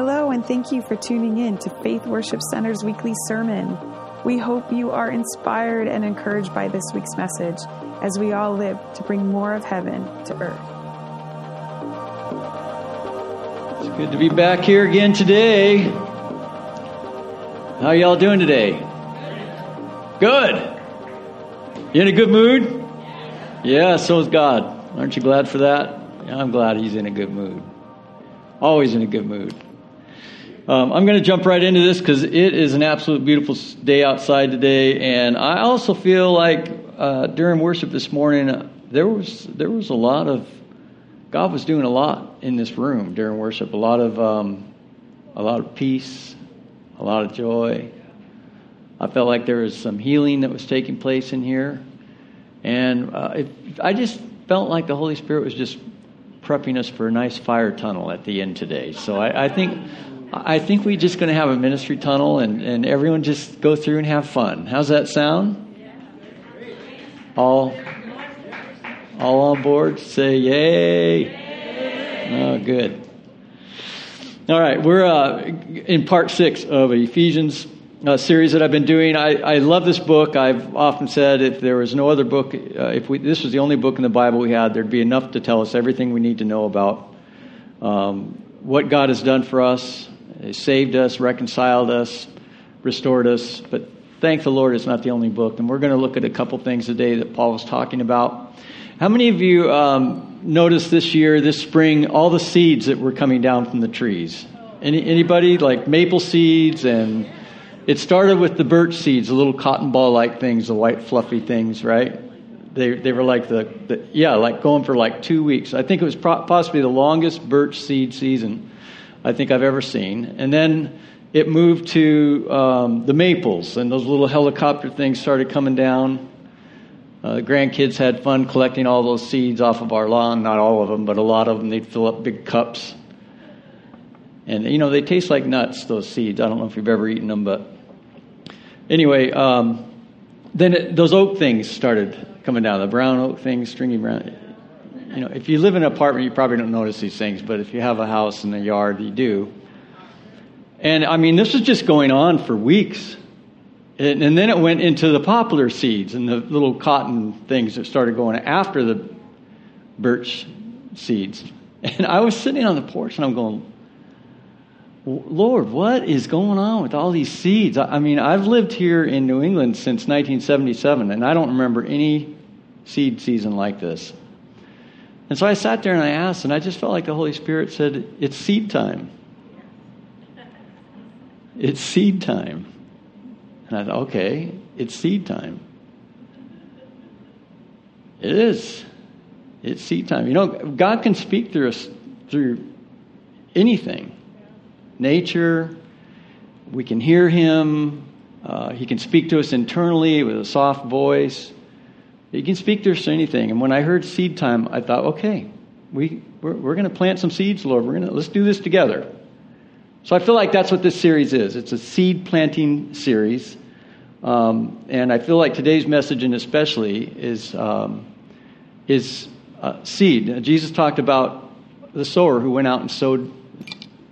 Hello, and thank you for tuning in to Faith Worship Center's weekly sermon. We hope you are inspired and encouraged by this week's message as we all live to bring more of heaven to earth. It's good to be back here again today. How y'all doing today? Good. You in a good mood? Yeah, so is God. Aren't you glad for that? I'm glad he's in a good mood. Always in a good mood. Um, I'm going to jump right into this because it is an absolute beautiful day outside today, and I also feel like uh, during worship this morning uh, there was there was a lot of God was doing a lot in this room during worship. A lot of um, a lot of peace, a lot of joy. I felt like there was some healing that was taking place in here, and uh, it, I just felt like the Holy Spirit was just prepping us for a nice fire tunnel at the end today. So I, I think I think we're just going to have a ministry tunnel and, and everyone just go through and have fun. How's that sound? All, all on board? Say yay. Oh, good. All right, we're uh, in part six of Ephesians uh, series that I've been doing. I, I love this book. I've often said if there was no other book, uh, if we, this was the only book in the Bible we had, there'd be enough to tell us everything we need to know about um, what God has done for us, he saved us, reconciled us, restored us. But thank the Lord, it's not the only book. And we're going to look at a couple things today that Paul was talking about. How many of you um, noticed this year, this spring, all the seeds that were coming down from the trees? Any, anybody like maple seeds and it started with the birch seeds, the little cotton ball like things, the white fluffy things, right? They, they were like the, the, yeah, like going for like two weeks. I think it was pro- possibly the longest birch seed season I think I've ever seen. And then it moved to um, the maples, and those little helicopter things started coming down. Uh, the grandkids had fun collecting all those seeds off of our lawn. Not all of them, but a lot of them. They'd fill up big cups. And, you know, they taste like nuts, those seeds. I don't know if you've ever eaten them, but anyway, um, then it, those oak things started coming down the brown oak things, stringy brown you know, if you live in an apartment, you probably don't notice these things, but if you have a house and a yard, you do. And I mean, this was just going on for weeks. And, and, then it went into the poplar seeds and the little cotton things that started going after the birch seeds. And I was sitting on the porch and I'm going, Lord, what is going on with all these seeds? I mean, I've lived here in New England since 1977, and I don't remember any seed season like this. And so I sat there and I asked, and I just felt like the Holy Spirit said, It's seed time. It's seed time. And I thought, okay, it's seed time. It is. It's seed time. You know, God can speak through us through anything. Nature, we can hear Him. Uh, he can speak to us internally with a soft voice. You can speak to us anything. And when I heard seed time, I thought, okay, we, we're, we're going to plant some seeds, Lord. We're going to, let's do this together. So I feel like that's what this series is. It's a seed planting series. Um, and I feel like today's message, and especially, is, um, is uh, seed. Jesus talked about the sower who went out and sowed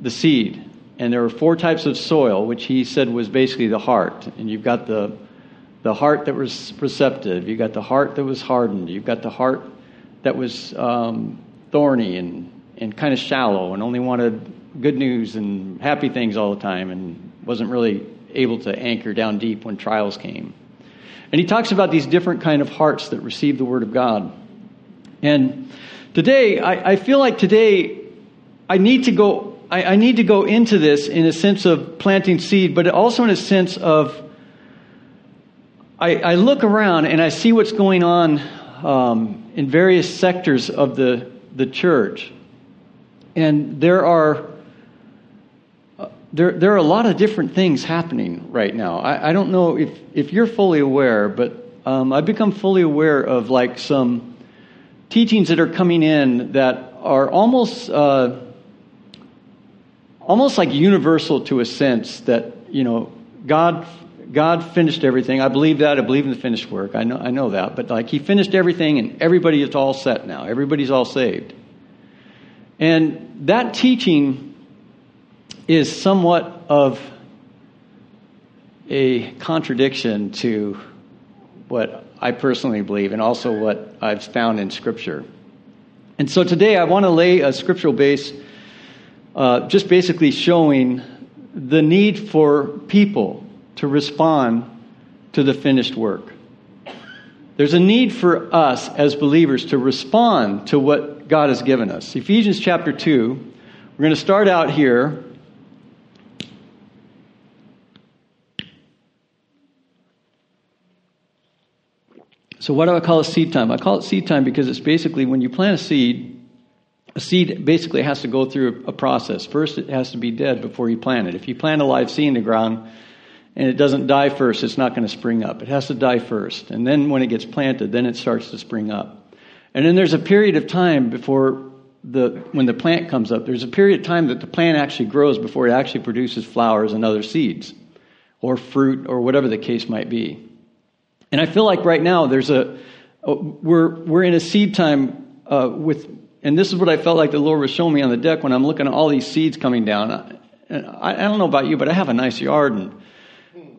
the seed. And there were four types of soil, which he said was basically the heart. And you've got the the heart that was receptive. You got the heart that was hardened. You've got the heart that was um, thorny and, and kind of shallow and only wanted good news and happy things all the time and wasn't really able to anchor down deep when trials came. And he talks about these different kind of hearts that receive the word of God. And today, I, I feel like today I need to go I, I need to go into this in a sense of planting seed, but also in a sense of I, I look around and I see what's going on um, in various sectors of the, the church. And there are, uh, there, there are a lot of different things happening right now. I, I don't know if, if you're fully aware, but um, I've become fully aware of like some teachings that are coming in that are almost, uh, almost like universal to a sense that, you know, God God finished everything. I believe that. I believe in the finished work. I know, I know that. But like He finished everything and everybody is all set now. Everybody's all saved. And that teaching is somewhat of a contradiction to what I personally believe and also what I've found in Scripture. And so today I want to lay a scriptural base, uh, just basically showing the need for people to respond to the finished work. There's a need for us as believers to respond to what God has given us. Ephesians chapter 2, we're going to start out here So, why do I call it seed time? I call it seed time because it's basically when you plant a seed, a seed basically has to go through a process. First, it has to be dead before you plant it. If you plant a live seed in the ground and it doesn't die first, it's not going to spring up. It has to die first. And then when it gets planted, then it starts to spring up. And then there's a period of time before the, when the plant comes up, there's a period of time that the plant actually grows before it actually produces flowers and other seeds or fruit or whatever the case might be. And I feel like right now there's a, we're, we're in a seed time uh, with, and this is what I felt like the Lord was showing me on the deck when I'm looking at all these seeds coming down. I, I, I don't know about you, but I have a nice yard and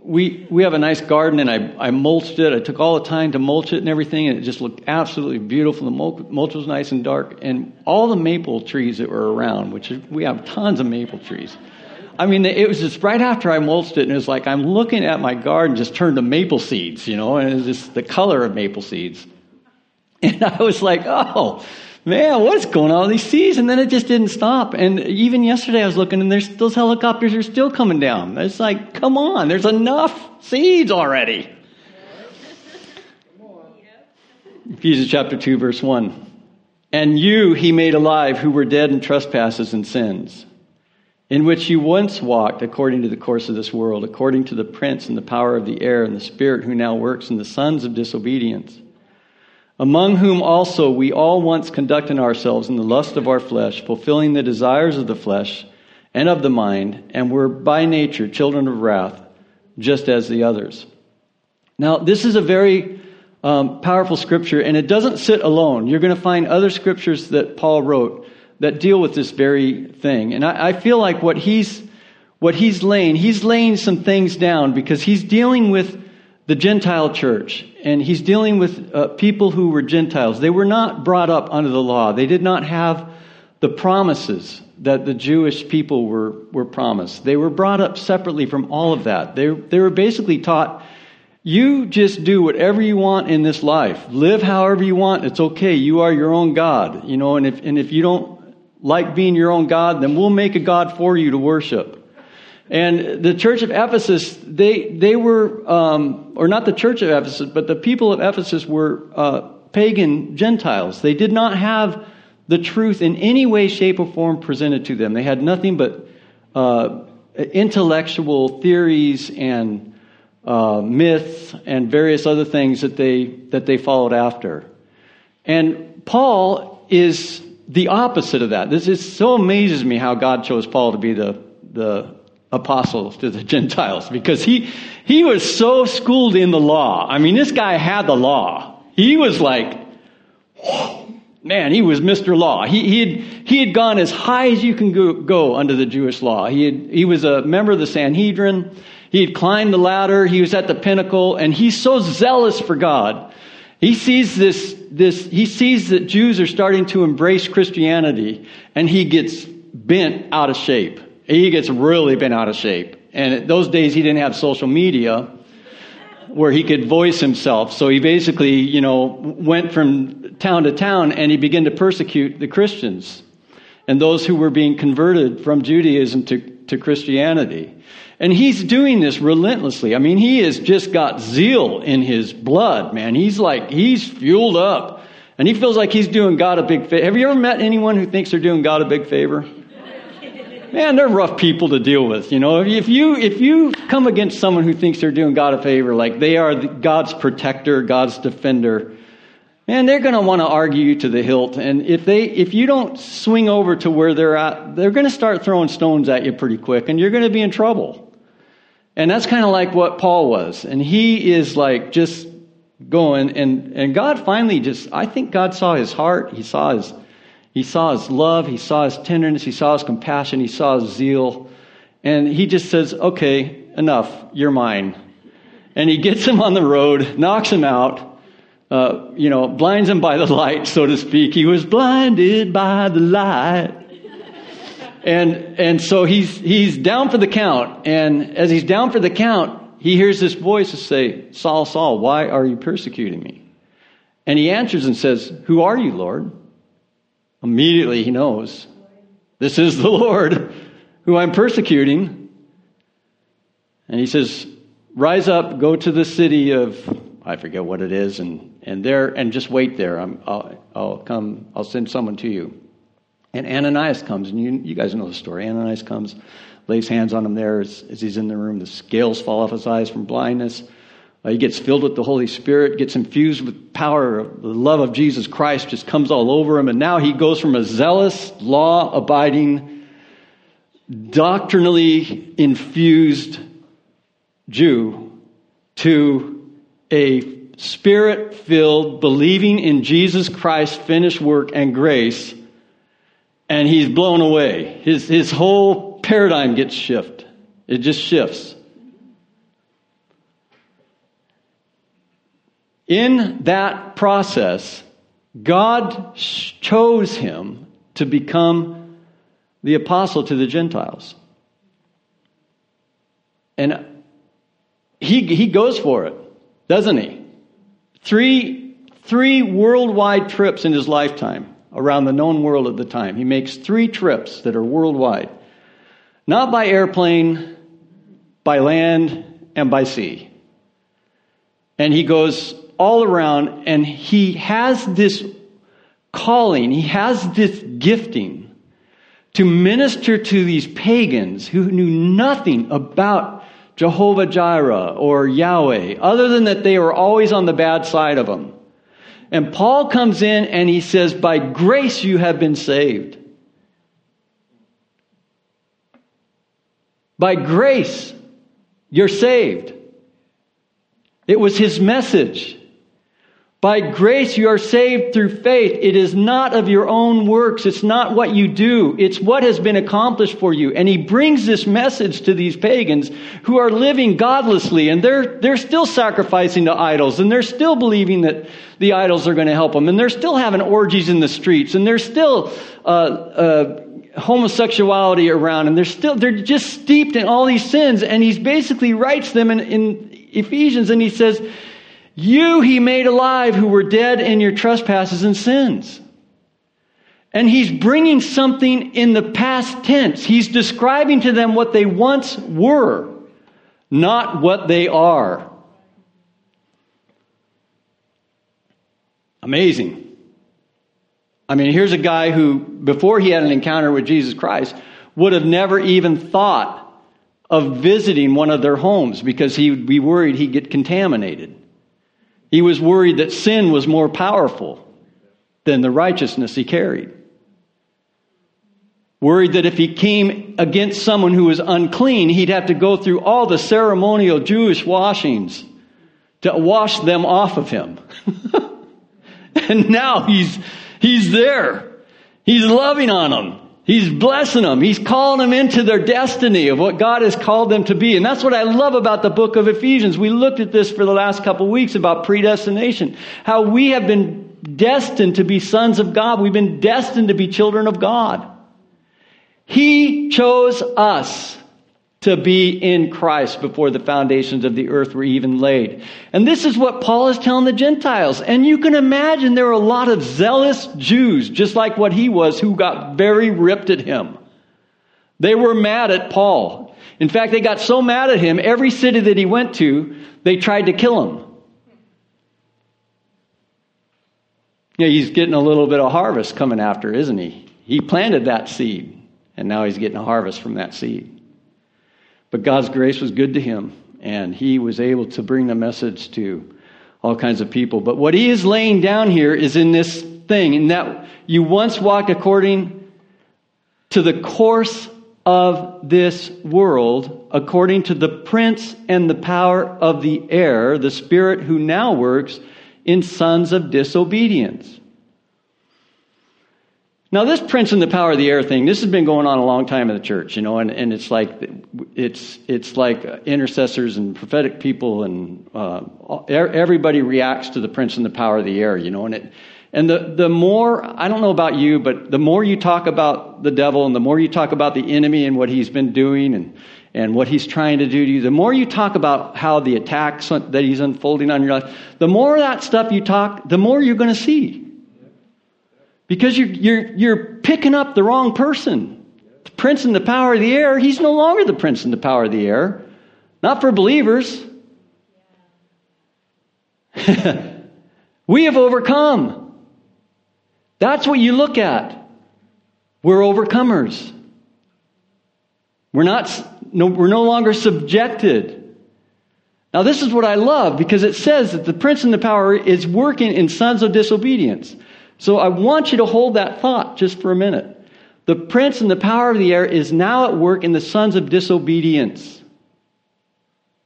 we, we have a nice garden and I, I mulched it. I took all the time to mulch it and everything and it just looked absolutely beautiful. The mulch was nice and dark and all the maple trees that were around, which we have tons of maple trees I mean, it was just right after I mulched it, and it was like I'm looking at my garden just turned to maple seeds, you know, and it's just the color of maple seeds. And I was like, oh, man, what's going on with these seeds? And then it just didn't stop. And even yesterday I was looking, and there's those helicopters are still coming down. It's like, come on, there's enough seeds already. Ephesians chapter 2, verse 1. And you he made alive who were dead in trespasses and sins in which you once walked according to the course of this world, according to the prince and the power of the air and the spirit who now works in the sons of disobedience, among whom also we all once conducted ourselves in the lust of our flesh, fulfilling the desires of the flesh and of the mind, and were by nature children of wrath, just as the others. Now, this is a very um, powerful scripture, and it doesn't sit alone. You're going to find other scriptures that Paul wrote that deal with this very thing. And I, I feel like what he's, what he's laying, he's laying some things down because he's dealing with the Gentile church and he's dealing with uh, people who were Gentiles. They were not brought up under the law. They did not have the promises that the Jewish people were, were promised. They were brought up separately from all of that. They, they were basically taught, you just do whatever you want in this life. Live however you want. It's okay. You are your own God. You know, and if, and if you don't like being your own God, then we'll make a God for you to worship. And the church of Ephesus, they, they were, um, or not the church of Ephesus, but the people of Ephesus were uh, pagan Gentiles. They did not have the truth in any way, shape, or form presented to them. They had nothing but uh, intellectual theories and uh, myths and various other things that they, that they followed after. And Paul is the opposite of that. This is so amazes me how God chose Paul to be the, the apostle to the Gentiles because he, he was so schooled in the law. I mean, this guy had the law. He was like, man, he was Mr. Law. He, he, had, he had gone as high as you can go, go under the Jewish law. He, had, he was a member of the Sanhedrin. He had climbed the ladder. He was at the pinnacle and he's so zealous for God. He sees this this, he sees that Jews are starting to embrace Christianity and he gets bent out of shape. He gets really bent out of shape. And those days he didn't have social media where he could voice himself. So he basically, you know, went from town to town and he began to persecute the Christians and those who were being converted from Judaism to, to Christianity. And he's doing this relentlessly. I mean, he has just got zeal in his blood, man. He's like, he's fueled up. And he feels like he's doing God a big favor. Have you ever met anyone who thinks they're doing God a big favor? Man, they're rough people to deal with. You know, if you if you come against someone who thinks they're doing God a favor, like they are God's protector, God's defender, man, they're going to want to argue you to the hilt. And if they if you don't swing over to where they're at, they're going to start throwing stones at you pretty quick, and you're going to be in trouble. And that's kind of like what Paul was. And he is like just going and, and God finally just, I think God saw his heart. He saw his, he saw his love. He saw his tenderness. He saw his compassion. He saw his zeal. And he just says, Okay, enough, you're mine. And he gets him on the road, knocks him out, uh, you know, blinds him by the light, so to speak. He was blinded by the light. And, and so he's, he's down for the count. And as he's down for the count, he hears this voice say, Saul, Saul, why are you persecuting me? And he answers and says, Who are you, Lord? Immediately he knows, This is the Lord who I'm persecuting. And he says, Rise up, go to the city of, I forget what it is, and, and there, and just wait there. i will I'll come, I'll send someone to you. And Ananias comes, and you, you guys know the story. Ananias comes, lays hands on him there as, as he's in the room. The scales fall off his eyes from blindness. Uh, he gets filled with the Holy Spirit, gets infused with power. The love of Jesus Christ just comes all over him. And now he goes from a zealous, law abiding, doctrinally infused Jew to a spirit filled, believing in Jesus Christ's finished work and grace. And he's blown away. His, his whole paradigm gets shifted. It just shifts. In that process, God chose him to become the apostle to the Gentiles. And he, he goes for it, doesn't he? Three, three worldwide trips in his lifetime around the known world at the time. He makes three trips that are worldwide. Not by airplane, by land, and by sea. And he goes all around, and he has this calling, he has this gifting to minister to these pagans who knew nothing about Jehovah Jireh or Yahweh, other than that they were always on the bad side of them. And Paul comes in and he says, By grace you have been saved. By grace, you're saved. It was his message. By grace you are saved through faith. It is not of your own works. It's not what you do. It's what has been accomplished for you. And he brings this message to these pagans who are living godlessly and they're, they're still sacrificing to idols and they're still believing that the idols are going to help them and they're still having orgies in the streets and they're still, uh, uh, homosexuality around and they're still, they're just steeped in all these sins. And he basically writes them in, in Ephesians and he says, you he made alive who were dead in your trespasses and sins. And he's bringing something in the past tense. He's describing to them what they once were, not what they are. Amazing. I mean, here's a guy who, before he had an encounter with Jesus Christ, would have never even thought of visiting one of their homes because he would be worried he'd get contaminated. He was worried that sin was more powerful than the righteousness he carried. Worried that if he came against someone who was unclean, he'd have to go through all the ceremonial Jewish washings to wash them off of him. and now he's, he's there. He's loving on them. He's blessing them. He's calling them into their destiny of what God has called them to be. And that's what I love about the book of Ephesians. We looked at this for the last couple of weeks about predestination. How we have been destined to be sons of God. We've been destined to be children of God. He chose us to be in Christ before the foundations of the earth were even laid. And this is what Paul is telling the Gentiles. And you can imagine there are a lot of zealous Jews, just like what he was, who got very ripped at him. They were mad at Paul. In fact, they got so mad at him, every city that he went to, they tried to kill him. Yeah, he's getting a little bit of harvest coming after, isn't he? He planted that seed, and now he's getting a harvest from that seed. But God's grace was good to him, and he was able to bring the message to all kinds of people. But what he is laying down here is in this thing, in that you once walked according to the course of this world, according to the prince and the power of the air, the spirit who now works in sons of disobedience. Now, this prince and the power of the air thing, this has been going on a long time in the church, you know, and, and it's like it's it's like intercessors and prophetic people and uh, everybody reacts to the prince and the power of the air, you know, and it and the the more I don't know about you, but the more you talk about the devil and the more you talk about the enemy and what he's been doing and and what he's trying to do to you, the more you talk about how the attacks that he's unfolding on your life, the more that stuff you talk, the more you're going to see. Because you're, you're, you're picking up the wrong person. The prince and the power of the air, he's no longer the prince and the power of the air. Not for believers. we have overcome. That's what you look at. We're overcomers. We're not, no, we're no longer subjected. Now, this is what I love because it says that the prince and the power is working in sons of disobedience. So I want you to hold that thought just for a minute. The prince and the power of the air is now at work in the sons of disobedience.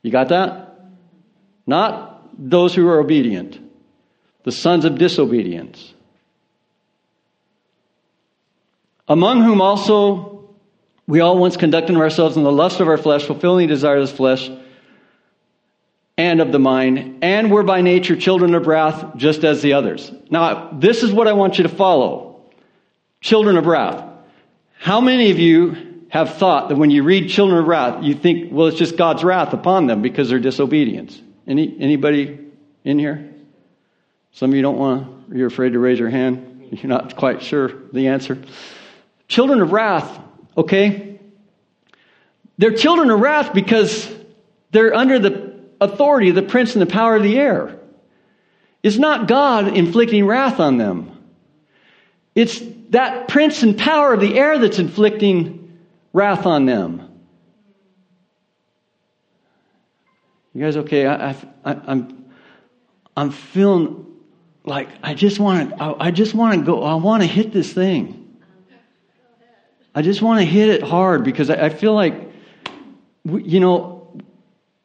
You got that? Not those who are obedient, the sons of disobedience. Among whom also we all once conducted ourselves in the lust of our flesh, fulfilling the desires of flesh and of the mind, and were by nature children of wrath, just as the others. Now, this is what I want you to follow children of wrath. How many of you have thought that when you read children of wrath, you think, well, it's just God's wrath upon them because they're disobedience? Any, anybody in here? Some of you don't want to, you're afraid to raise your hand. You're not quite sure the answer. Children of wrath, okay? They're children of wrath because they're under the authority of the prince and the power of the air. It's not God inflicting wrath on them. It's that prince and power of the air that's inflicting wrath on them. You guys okay? I, I, I'm, I'm feeling like I just want to, I, I just want to go, I want to hit this thing. I just want to hit it hard because I, I feel like, you know,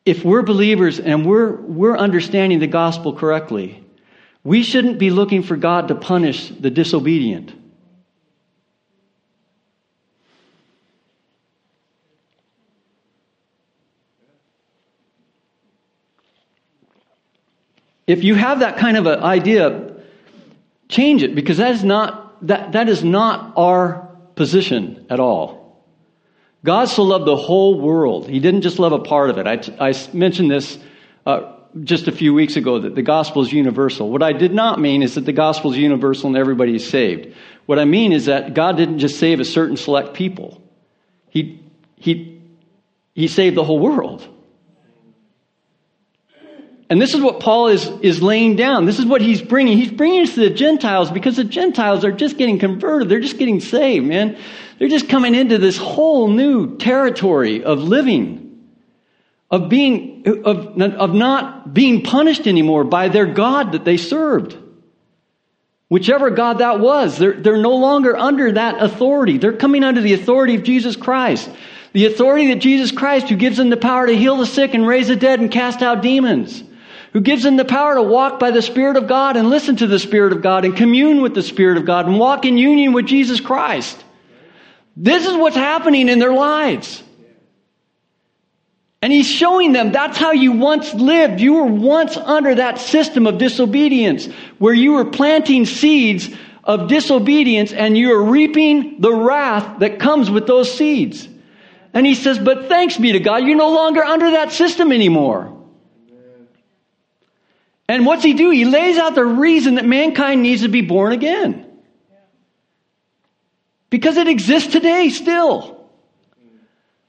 if we're believers and we're, we're understanding the gospel correctly, we shouldn't be looking for God to punish the disobedient. If you have that kind of an idea, change it because that is not, that, that is not our position at all. God so loved the whole world. He didn't just love a part of it. I, mentioned this uh, just a few weeks ago that the gospel is universal. What I did not mean is that the gospel is universal and everybody is saved. What I mean is that God didn't just save a certain select people. He, he, he saved the whole world. And this is what Paul is, is laying down. This is what he's bringing. He's bringing us to the Gentiles because the Gentiles are just getting converted. They're just getting saved, man. They're just coming into this whole new territory of living, of being, of, of not being punished anymore by their God that they served. Whichever God that was, they're, they're no longer under that authority. They're coming under the authority of Jesus Christ. The authority that Jesus Christ, who gives them the power to heal the sick and raise the dead and cast out demons who gives them the power to walk by the Spirit of God and listen to the Spirit of God and commune with the Spirit of God and walk in union with Jesus Christ. This is what's happening in their lives. And he's showing them that's how you once lived. You were once under that system of disobedience where you were planting seeds of disobedience and you are reaping the wrath that comes with those seeds. And he says, but thanks be to God, you're no longer under that system anymore. And what's he do? He lays out the reason that mankind needs to be born again. Because it exists today still.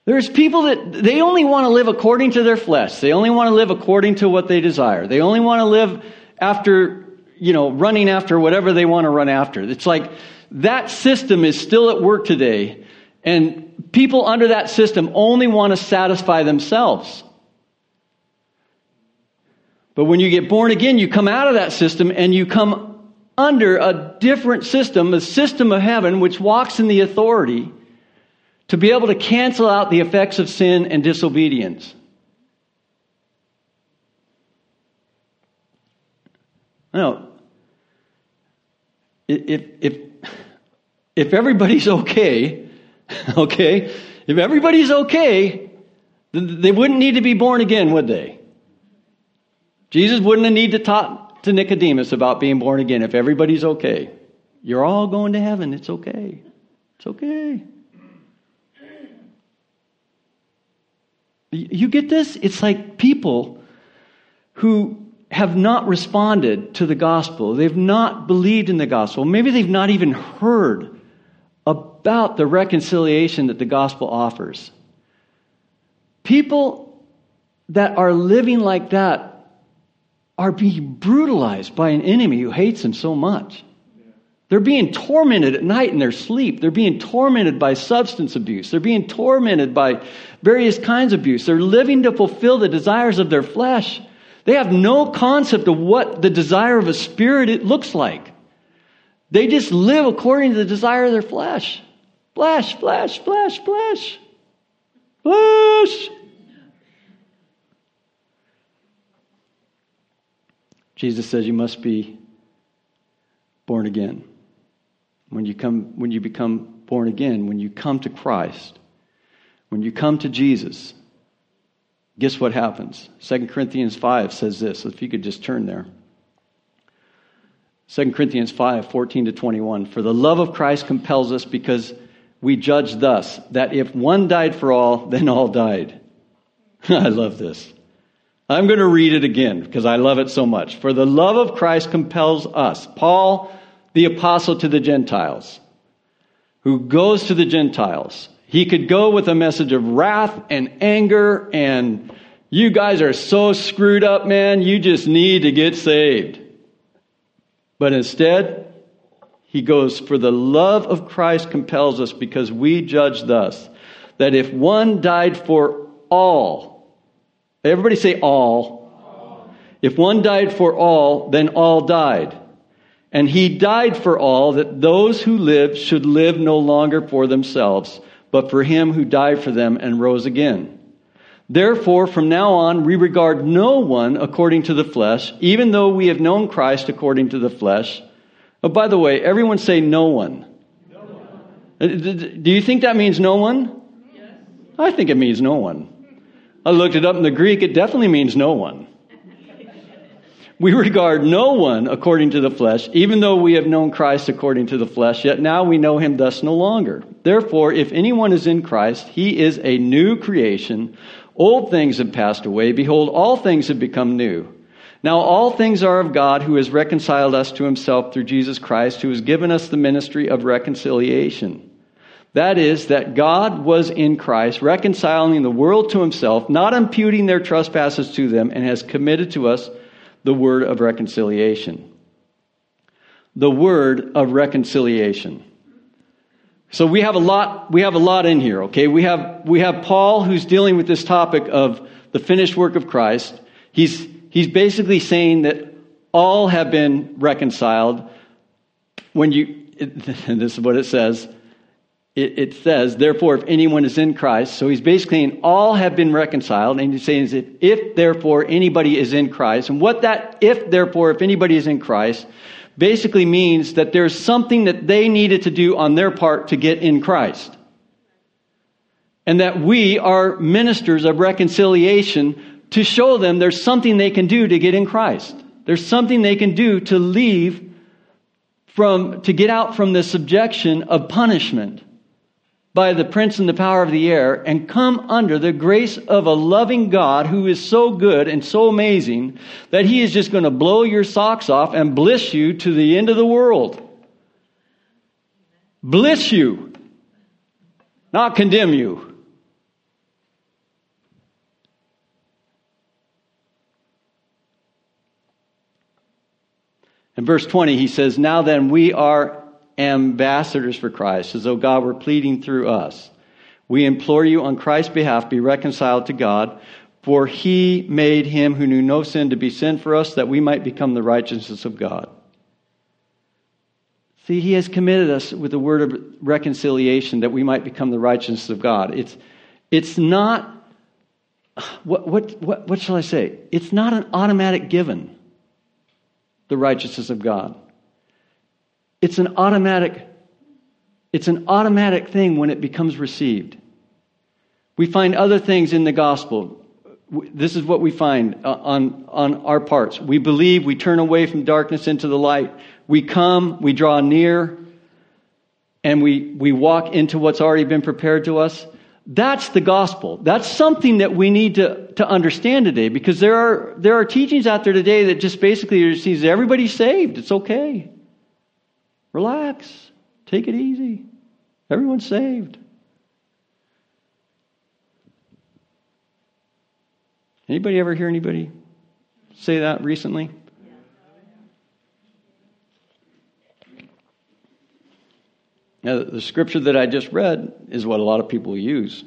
There's people that they only want to live according to their flesh. They only want to live according to what they desire. They only want to live after, you know, running after whatever they want to run after. It's like that system is still at work today. And people under that system only want to satisfy themselves. But when you get born again, you come out of that system and you come under a different system, a system of heaven which walks in the authority to be able to cancel out the effects of sin and disobedience. No. If, if, if everybody's okay, okay, if everybody's okay, they wouldn't need to be born again, would they? Jesus wouldn't have need to talk to Nicodemus about being born again if everybody's okay. You're all going to heaven. It's okay. It's okay. You get this? It's like people who have not responded to the gospel. They've not believed in the gospel. Maybe they've not even heard about the reconciliation that the gospel offers. People that are living like that are being brutalized by an enemy who hates them so much. They're being tormented at night in their sleep. They're being tormented by substance abuse. They're being tormented by various kinds of abuse. They're living to fulfill the desires of their flesh. They have no concept of what the desire of a spirit it looks like. They just live according to the desire of their flesh. Flesh, flesh, flesh, flesh. Flesh. Jesus says you must be born again. When you come when you become born again, when you come to Christ, when you come to Jesus, guess what happens? 2 Corinthians 5 says this. If you could just turn there. 2 Corinthians 5, 14 to 21. For the love of Christ compels us because we judge thus that if one died for all, then all died. I love this. I'm going to read it again because I love it so much. For the love of Christ compels us. Paul the apostle to the Gentiles, who goes to the Gentiles. He could go with a message of wrath and anger and you guys are so screwed up, man, you just need to get saved. But instead, he goes, For the love of Christ compels us because we judge thus that if one died for all, everybody say all. all. If one died for all, then all died. And he died for all, that those who live should live no longer for themselves, but for him who died for them and rose again. Therefore, from now on, we regard no one according to the flesh, even though we have known Christ according to the flesh. Oh, by the way, everyone say no one. No one. Uh, do you think that means no one? Yes. I think it means no one. I looked it up in the Greek, it definitely means no one. We regard no one according to the flesh, even though we have known Christ according to the flesh, yet now we know him thus no longer. Therefore, if anyone is in Christ, he is a new creation. Old things have passed away. Behold, all things have become new. Now all things are of God who has reconciled us to himself through Jesus Christ, who has given us the ministry of reconciliation. That is, that God was in Christ, reconciling the world to himself, not imputing their trespasses to them, and has committed to us the word of reconciliation. The word of reconciliation. So we have a lot, we have a lot in here, okay? We have, we have Paul who's dealing with this topic of the finished work of Christ. He's, he's basically saying that all have been reconciled when you, this is what it says, it, it, says, therefore, if anyone is in Christ, so he's basically saying all have been reconciled, and he's saying if, if therefore anybody is in Christ, and what that if therefore if anybody is in Christ basically means that there's something that they needed to do on their part to get in Christ. And that we are ministers of reconciliation to show them there's something they can do to get in Christ. There's something they can do to leave from, to get out from the subjection of punishment by the prince and the power of the air and come under the grace of a loving God who is so good and so amazing that he is just going to blow your socks off and bliss you to the end of the world. Bliss you, not condemn you. In verse 20, he says, Now then, we are ambassadors for Christ, as though God were pleading through us. We implore you on Christ's behalf, be reconciled to God, for he made him who knew no sin to be sin for us, that we might become the righteousness of God. See, he has committed us with the word of reconciliation that we might become the righteousness of God. It's, it's not, what, what, what, what shall I say? It's not an automatic given, the righteousness of God. It's an automatic It's an automatic thing when it becomes received. We find other things in the gospel. This is what we find uh, on, on our parts. We believe, we turn away from darkness into the light. We come, we draw near, and we, we walk into what's already been prepared to us. That's the gospel. That's something that we need to, to understand today because there are, there are teachings out there today that just basically sees everybody's saved. It's okay. Relax. Take it easy. Everyone's saved. Anybody ever hear anybody say that recently? Now, the scripture that I just read is what a lot of people use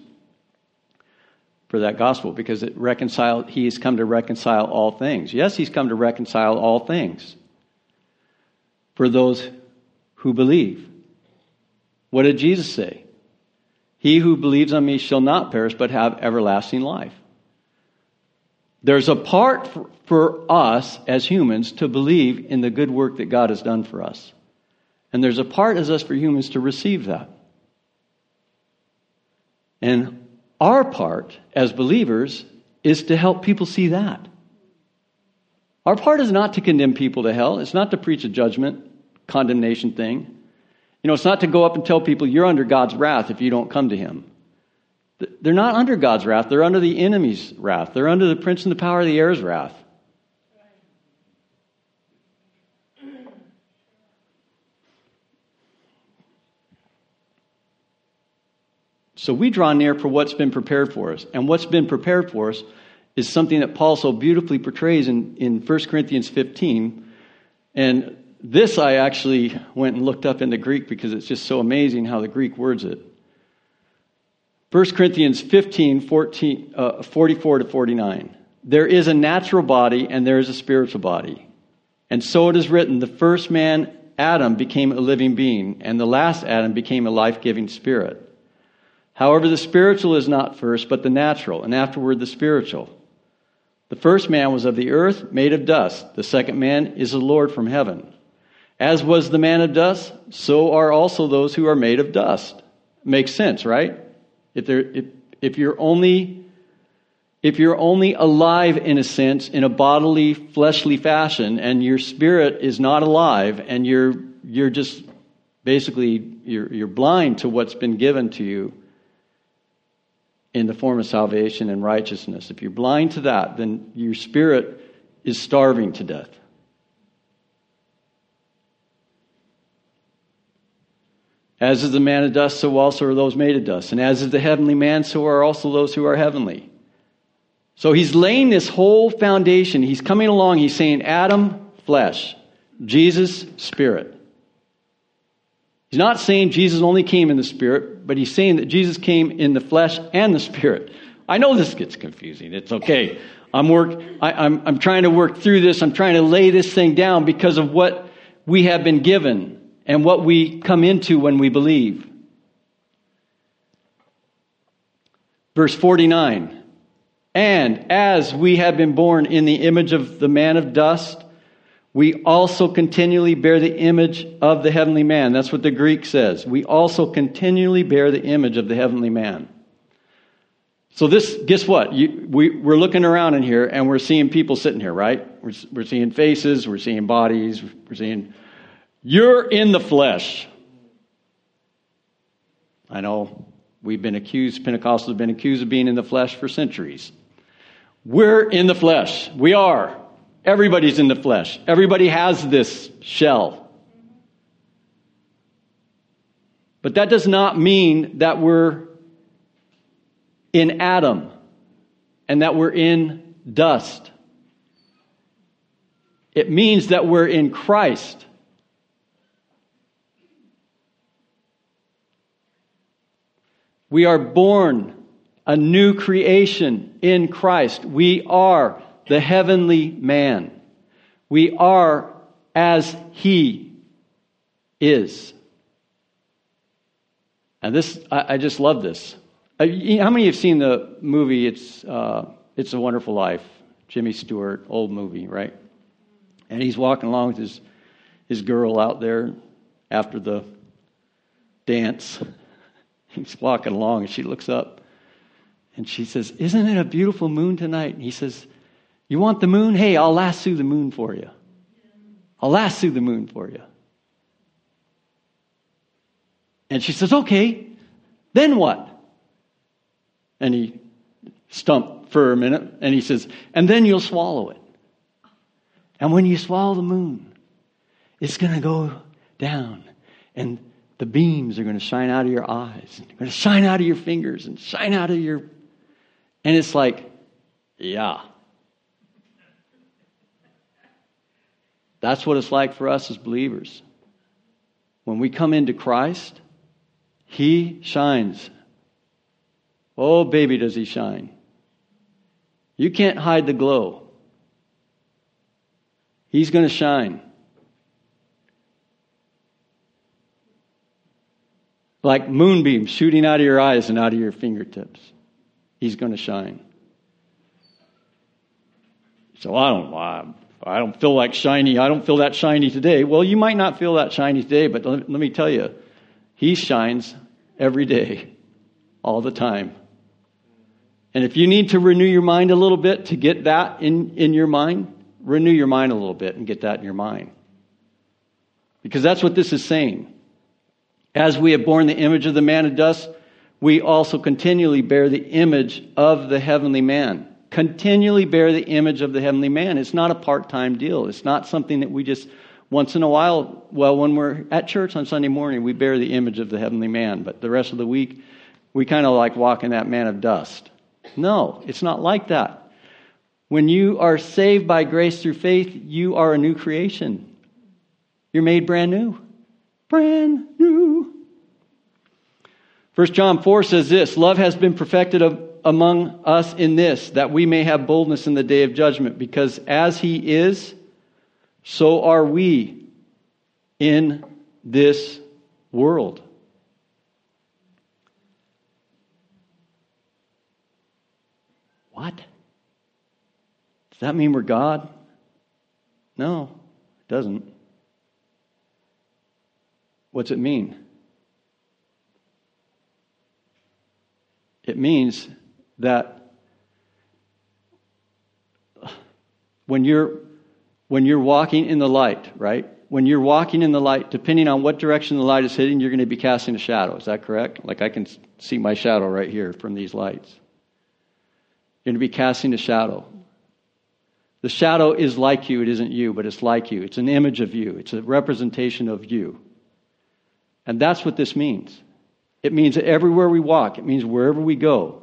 for that gospel because it reconciled, he has come to reconcile all things. Yes, he's come to reconcile all things for those who believe. What did Jesus say? He who believes on me shall not perish but have everlasting life. There's a part for, us as humans to believe in the good work that God has done for us. And there's a part as us for humans to receive that. And our part as believers is to help people see that. Our part is not to condemn people to hell. It's not to preach a judgment, condemnation thing. You know, it's not to go up and tell people you're under God's wrath if you don't come to Him. They're not under God's wrath. They're under the enemy's wrath. They're under the prince and the power of the air's wrath. So we draw near for what's been prepared for us. And what's been prepared for us is something that Paul so beautifully portrays in, in 1 Corinthians 15. And this I actually went and looked up in the Greek because it's just so amazing how the Greek words it. 1 Corinthians 15, 14, uh, 44 to 49. There is a natural body and there is a spiritual body. And so it is written the first man, Adam, became a living being, and the last Adam became a life giving spirit. However, the spiritual is not first, but the natural, and afterward the spiritual. The first man was of the earth, made of dust. The second man is the Lord from heaven. As was the man of dust, so are also those who are made of dust. Makes sense, right? If, there, if, if you're only if you're only alive in a sense in a bodily fleshly fashion and your spirit is not alive and you're you're just basically you're, you're blind to what's been given to you in the form of salvation and righteousness. If you're blind to that, then your spirit is starving to death. As is the man of dust, so also are those made of dust. And as is the heavenly man, so are also those who are heavenly. So he's laying this whole foundation. He's coming along. He's saying, Adam, flesh. Jesus, spirit. He's not saying Jesus only came in the spirit, but he's saying that Jesus came in the flesh and the spirit. I know this gets confusing. It's okay. I'm work. I, I'm, I'm trying to work through this. I'm trying to lay this thing down because of what we have been given and what we come into when we believe. Verse 49 And as we have been born in the image of the man of dust, we also continually bear the image of the heavenly man. That's what the Greek says. We also continually bear the image of the heavenly man. So this, guess what? You, we, we're looking around in here and we're seeing people sitting here, right? We're, we're seeing faces, we're seeing bodies, we're seeing, you're in the flesh. I know we've been accused, Pentecostals have been accused of being in the flesh for centuries. We're in the flesh. We are. Everybody's in the flesh. Everybody has this shell. But that does not mean that we're in Adam and that we're in dust. It means that we're in Christ. We are born a new creation in Christ. We are the heavenly man. We are as he is. And this, I, I just love this. Uh, how many of you have seen the movie? It's uh, It's a Wonderful Life. Jimmy Stewart, old movie, right? And he's walking along with his his girl out there after the dance. He's walking along, and she looks up and she says, Isn't it a beautiful moon tonight? And he says, You want the moon? Hey, I'll lasso the moon for you. I'll lasso the moon for you. And she says, Okay, then what? And he stumped for a minute and he says, And then you'll swallow it. And when you swallow the moon, it's going to go down and the beams are going to shine out of your eyes, and going to shine out of your fingers and shine out of your. And it's like, yeah. That's what it's like for us as believers. When we come into Christ, He shines. Oh, baby, does He shine. You can't hide the glow. He's going to shine. Like moonbeams shooting out of your eyes and out of your fingertips. He's going to shine. So I don't, I don't feel like shiny. I don't feel that shiny today. Well, you might not feel that shiny today, but let, let me tell you, He shines every day, all the time. And if you need to renew your mind a little bit to get that in, in your mind, renew your mind a little bit and get that in your mind. Because that's what this is saying. As we have borne the image of the man of dust, we also continually bear the image of the heavenly man. Continually bear the image of the heavenly man. It's not a part time deal. It's not something that we just once in a while, well, when we're at church on Sunday morning, we bear the image of the heavenly man, but the rest of the week, we kind of like walking that man of dust. No, it's not like that. When you are saved by grace through faith, you are a new creation. You're made brand new brand new. 1 John 4 says this Love has been perfected among us in this, that we may have boldness in the day of judgment, because as he is, so are we in this world. What? Does that mean we're God? No, it doesn't. What's it mean? It means that when you're when you're walking in the light, right? When you're walking in the light, depending on what direction the light is hitting, you're going to be casting a shadow. Is that correct? Like I can see my shadow right here from these lights. You're going to be casting a shadow. The shadow is like you, it isn't you, but it's like you. It's an image of you, it's a representation of you. And that's what this means. It means that everywhere we walk, it means wherever we go,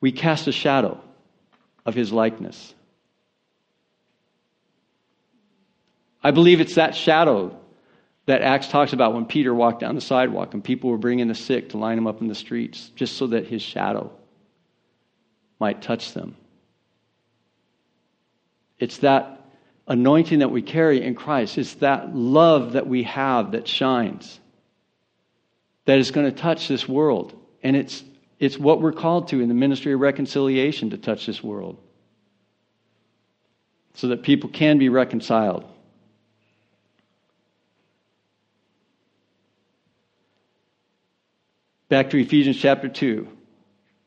we cast a shadow of his likeness. I believe it's that shadow that Acts talks about when Peter walked down the sidewalk and people were bringing the sick to line them up in the streets just so that his shadow might touch them. It's that anointing that we carry in Christ, it's that love that we have that shines that is going to touch this world. And it's, it's what we're called to in the ministry of reconciliation to touch this world so that people can be reconciled. Back to Ephesians chapter 2,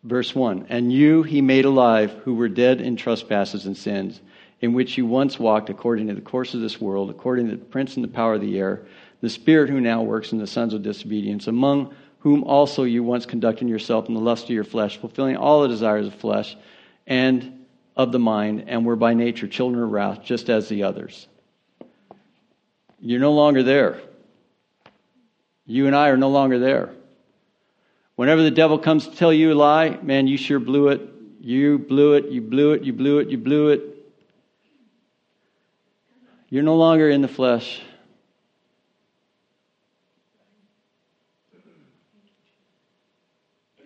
verse 1. And you he made alive who were dead in trespasses and sins, in which you once walked according to the course of this world, according to the prince and the power of the air the Spirit who now works in the sons of disobedience, among whom also you once conducted yourself in the lust of your flesh, fulfilling all the desires of flesh and of the mind, and were by nature children of wrath, just as the others. You're no longer there. You and I are no longer there. Whenever the devil comes to tell you a lie, man, you sure blew it. You blew it, you blew it, you blew it, you blew it. You're no longer in the flesh.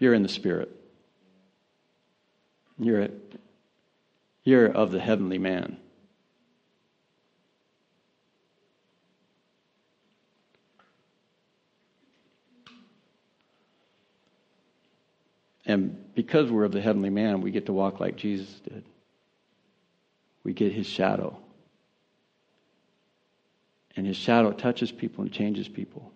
You're in the Spirit. You're, you're of the heavenly man. And because we're of the heavenly man, we get to walk like Jesus did. We get his shadow. And his shadow touches people and changes people.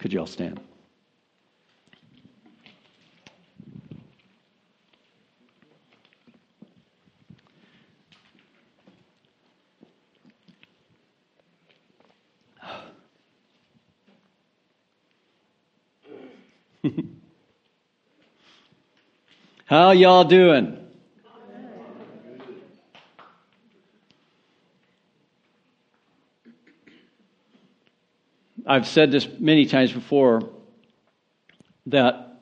Could you all stand? How y'all doing? I've said this many times before that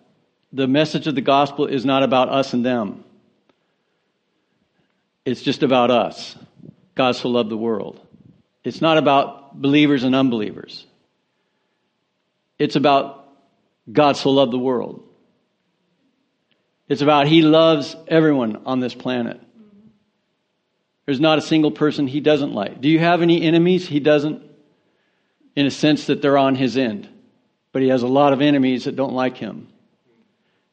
the message of the gospel is not about us and them. It's just about us. God so loved the world. It's not about believers and unbelievers. It's about God so loved the world. It's about He loves everyone on this planet. There's not a single person He doesn't like. Do you have any enemies He doesn't? In a sense that they're on His end. But He has a lot of enemies that don't like Him.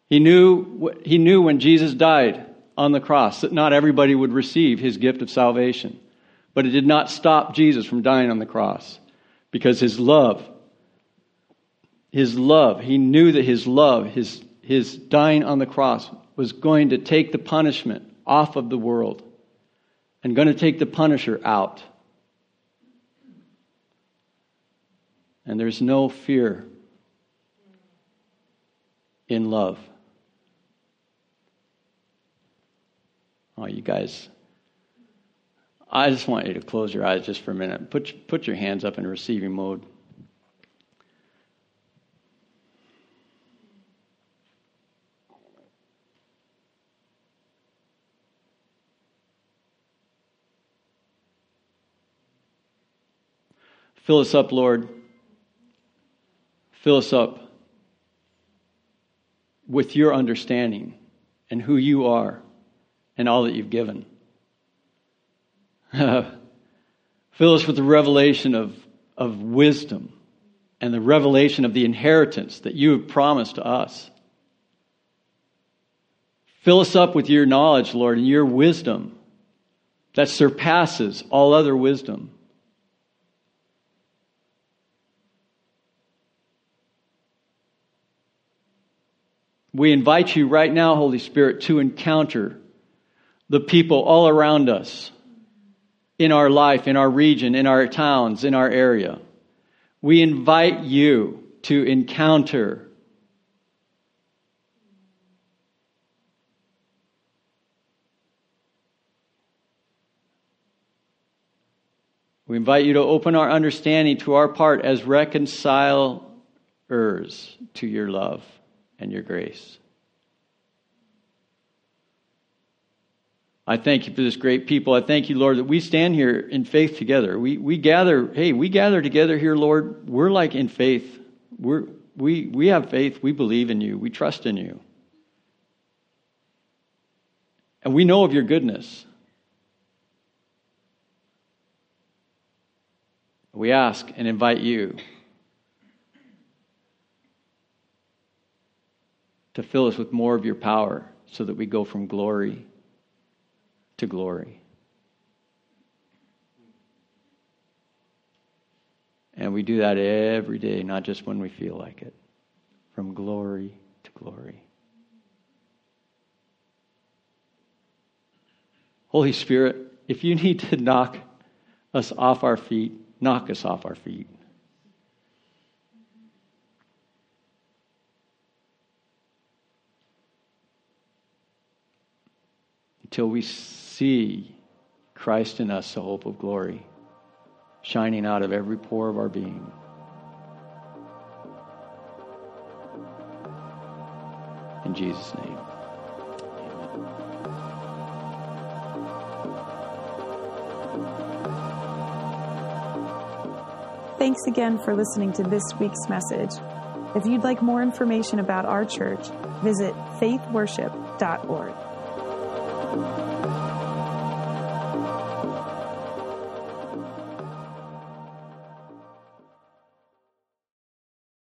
He knew, he knew when Jesus died on the cross that not everybody would receive His gift of salvation. But it did not stop Jesus from dying on the cross because His love his love. He knew that his love, his, his dying on the cross, was going to take the punishment off of the world and going to take the punisher out. And there's no fear in love. Oh, you guys, I just want you to close your eyes just for a minute. Put, put your hands up in receiving mode. Fill us up, Lord. Fill us up with your understanding and who you are and all that you've given. Fill us with the revelation of, of wisdom and the revelation of the inheritance that you have promised to us. Fill us up with your knowledge, Lord, and your wisdom that surpasses all other wisdom. We invite you right now, Holy Spirit, to encounter the people all around us in our life, in our region, in our towns, in our area. We invite you to encounter We invite you to open our understanding to our part as reconcilers to your love and your grace. I thank you for this great people. I thank you, Lord, that we stand here in faith together. We, we gather, hey, we gather together here, Lord. We're like in faith. We're, we, we have faith. We believe in you. We trust in you. And we know of your goodness. We ask and invite you to fill us with more of your power so that we go from glory to glory. And we do that every day, not just when we feel like it. From glory to glory. Holy Spirit, if you need to knock us off our feet, knock us off our feet. Till we see Christ in us, the hope of glory, shining out of every pore of our being. In Jesus' name. Thanks again for listening to this week's message. If you'd like more information about our church, visit faithworship.org. Bye.